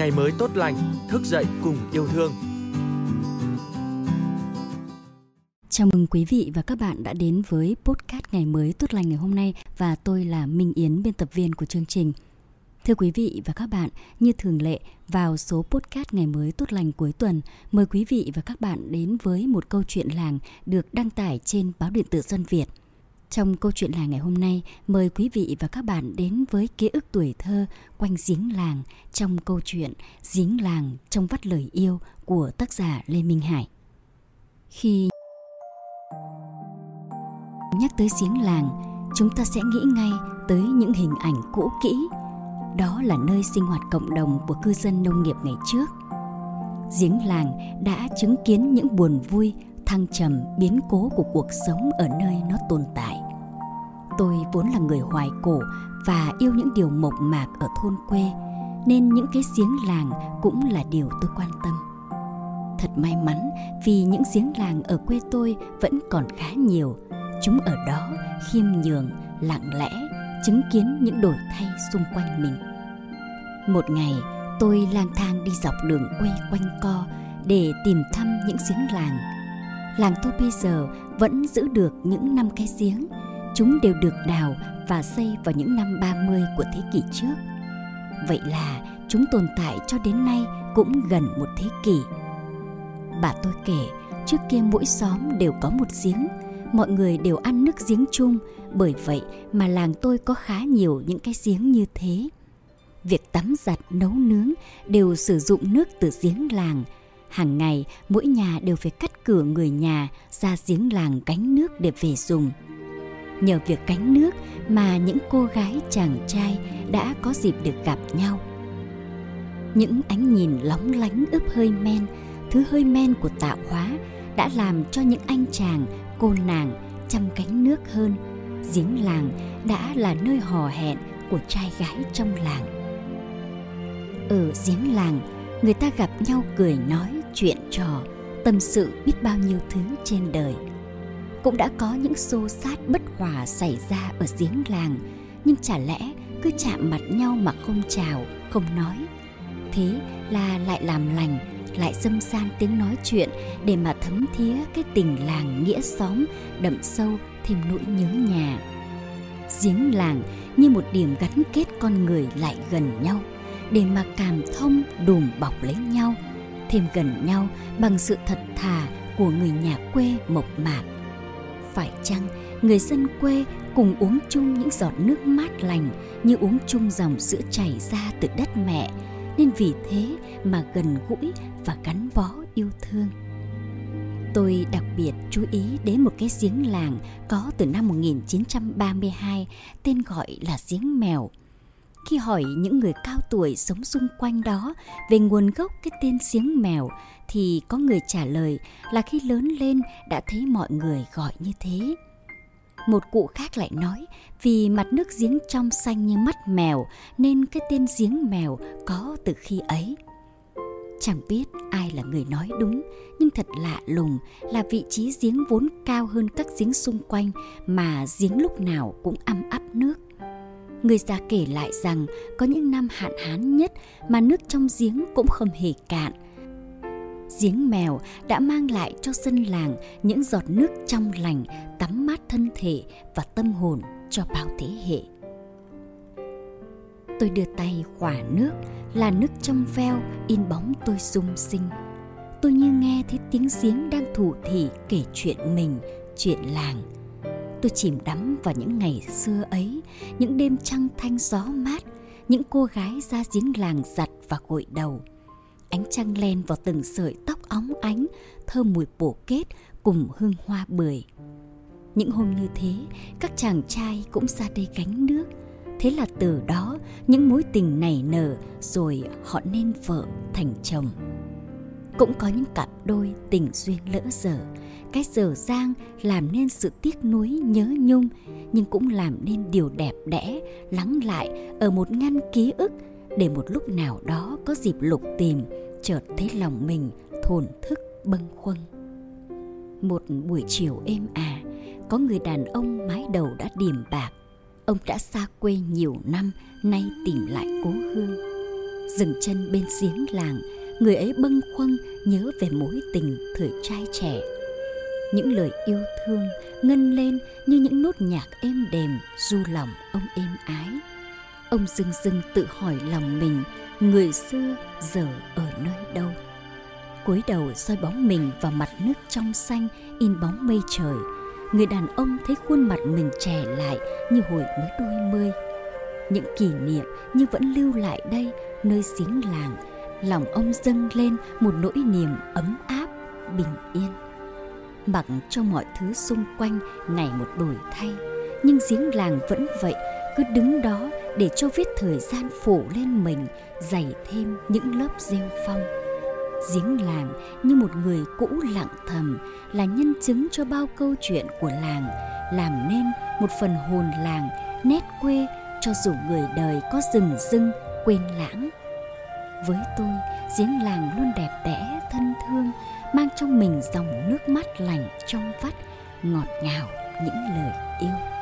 ngày mới tốt lành, thức dậy cùng yêu thương. Chào mừng quý vị và các bạn đã đến với podcast ngày mới tốt lành ngày hôm nay và tôi là Minh Yến, biên tập viên của chương trình. Thưa quý vị và các bạn, như thường lệ, vào số podcast ngày mới tốt lành cuối tuần, mời quý vị và các bạn đến với một câu chuyện làng được đăng tải trên báo điện tử Dân Việt – trong câu chuyện làng ngày hôm nay, mời quý vị và các bạn đến với ký ức tuổi thơ quanh giếng làng trong câu chuyện Giếng làng trong vắt lời yêu của tác giả Lê Minh Hải. Khi nhắc tới giếng làng, chúng ta sẽ nghĩ ngay tới những hình ảnh cũ kỹ. Đó là nơi sinh hoạt cộng đồng của cư dân nông nghiệp ngày trước. Giếng làng đã chứng kiến những buồn vui, thăng trầm biến cố của cuộc sống ở nơi nó tồn tại tôi vốn là người hoài cổ và yêu những điều mộc mạc ở thôn quê, nên những cái giếng làng cũng là điều tôi quan tâm. Thật may mắn vì những giếng làng ở quê tôi vẫn còn khá nhiều. Chúng ở đó khiêm nhường, lặng lẽ, chứng kiến những đổi thay xung quanh mình. Một ngày, tôi lang thang đi dọc đường quê quanh co để tìm thăm những giếng làng. Làng tôi bây giờ vẫn giữ được những năm cái giếng. Chúng đều được đào và xây vào những năm 30 của thế kỷ trước. Vậy là chúng tồn tại cho đến nay cũng gần một thế kỷ. Bà tôi kể, trước kia mỗi xóm đều có một giếng, mọi người đều ăn nước giếng chung, bởi vậy mà làng tôi có khá nhiều những cái giếng như thế. Việc tắm giặt, nấu nướng đều sử dụng nước từ giếng làng – Hàng ngày, mỗi nhà đều phải cắt cửa người nhà ra giếng làng gánh nước để về dùng. Nhờ việc cánh nước mà những cô gái chàng trai đã có dịp được gặp nhau. Những ánh nhìn lóng lánh ướp hơi men, thứ hơi men của tạo hóa đã làm cho những anh chàng, cô nàng chăm cánh nước hơn. Giếng làng đã là nơi hò hẹn của trai gái trong làng. Ở giếng làng, người ta gặp nhau cười nói chuyện trò tâm sự biết bao nhiêu thứ trên đời cũng đã có những xô sát bất hòa xảy ra ở giếng làng, nhưng chả lẽ cứ chạm mặt nhau mà không chào, không nói. Thế là lại làm lành, lại dâm gian tiếng nói chuyện để mà thấm thía cái tình làng nghĩa xóm đậm sâu thêm nỗi nhớ nhà. Giếng làng như một điểm gắn kết con người lại gần nhau, để mà cảm thông đùm bọc lấy nhau, thêm gần nhau bằng sự thật thà của người nhà quê mộc mạc phải chăng người dân quê cùng uống chung những giọt nước mát lành như uống chung dòng sữa chảy ra từ đất mẹ, nên vì thế mà gần gũi và gắn bó yêu thương. Tôi đặc biệt chú ý đến một cái giếng làng có từ năm 1932 tên gọi là giếng mèo khi hỏi những người cao tuổi sống xung quanh đó về nguồn gốc cái tên giếng mèo thì có người trả lời là khi lớn lên đã thấy mọi người gọi như thế. Một cụ khác lại nói vì mặt nước giếng trong xanh như mắt mèo nên cái tên giếng mèo có từ khi ấy. Chẳng biết ai là người nói đúng, nhưng thật lạ lùng là vị trí giếng vốn cao hơn các giếng xung quanh mà giếng lúc nào cũng âm áp nước người già kể lại rằng có những năm hạn hán nhất mà nước trong giếng cũng không hề cạn. Giếng mèo đã mang lại cho dân làng những giọt nước trong lành, tắm mát thân thể và tâm hồn cho bao thế hệ. Tôi đưa tay khỏa nước, là nước trong veo in bóng tôi sung sinh. Tôi như nghe thấy tiếng giếng đang thủ thỉ kể chuyện mình, chuyện làng – tôi chìm đắm vào những ngày xưa ấy những đêm trăng thanh gió mát những cô gái ra giếng làng giặt và gội đầu ánh trăng len vào từng sợi tóc óng ánh, thơm mùi bổ kết cùng hương hoa bưởi. Những hôm như thế, các chàng trai cũng ra đây gánh nước. Thế là từ đó, những mối tình nảy nở rồi họ nên vợ thành chồng. Cũng có những cặp đôi tình duyên lỡ dở. Cái dở dang làm nên sự tiếc nuối nhớ nhung, nhưng cũng làm nên điều đẹp đẽ, lắng lại ở một ngăn ký ức để một lúc nào đó có dịp lục tìm, chợt thấy lòng mình thổn thức, bâng khuâng. Một buổi chiều êm ả có người đàn ông mái đầu đã điểm bạc. Ông đã xa quê nhiều năm, nay tìm lại cố hương. Dừng chân bên giếng làng, người ấy bâng khuâng nhớ về mối tình thời trai trẻ. Những lời yêu thương ngân lên như những nốt nhạc êm đềm du lòng ông êm ái ông dưng dưng tự hỏi lòng mình, người xưa giờ ở nơi đâu? Cúi đầu soi bóng mình vào mặt nước trong xanh, in bóng mây trời. Người đàn ông thấy khuôn mặt mình trẻ lại như hồi mới đôi mươi. Những kỷ niệm như vẫn lưu lại đây, nơi giếng làng, lòng ông dâng lên một nỗi niềm ấm áp, bình yên. Mặc cho mọi thứ xung quanh ngày một đổi thay, nhưng giếng làng vẫn vậy cứ đứng đó để cho vết thời gian phủ lên mình, dày thêm những lớp rêu phong. Giếng làng như một người cũ lặng thầm là nhân chứng cho bao câu chuyện của làng, làm nên một phần hồn làng nét quê cho dù người đời có rừng rưng, quên lãng. Với tôi, giếng làng luôn đẹp đẽ, thân thương, mang trong mình dòng nước mắt lành trong vắt, ngọt ngào những lời yêu.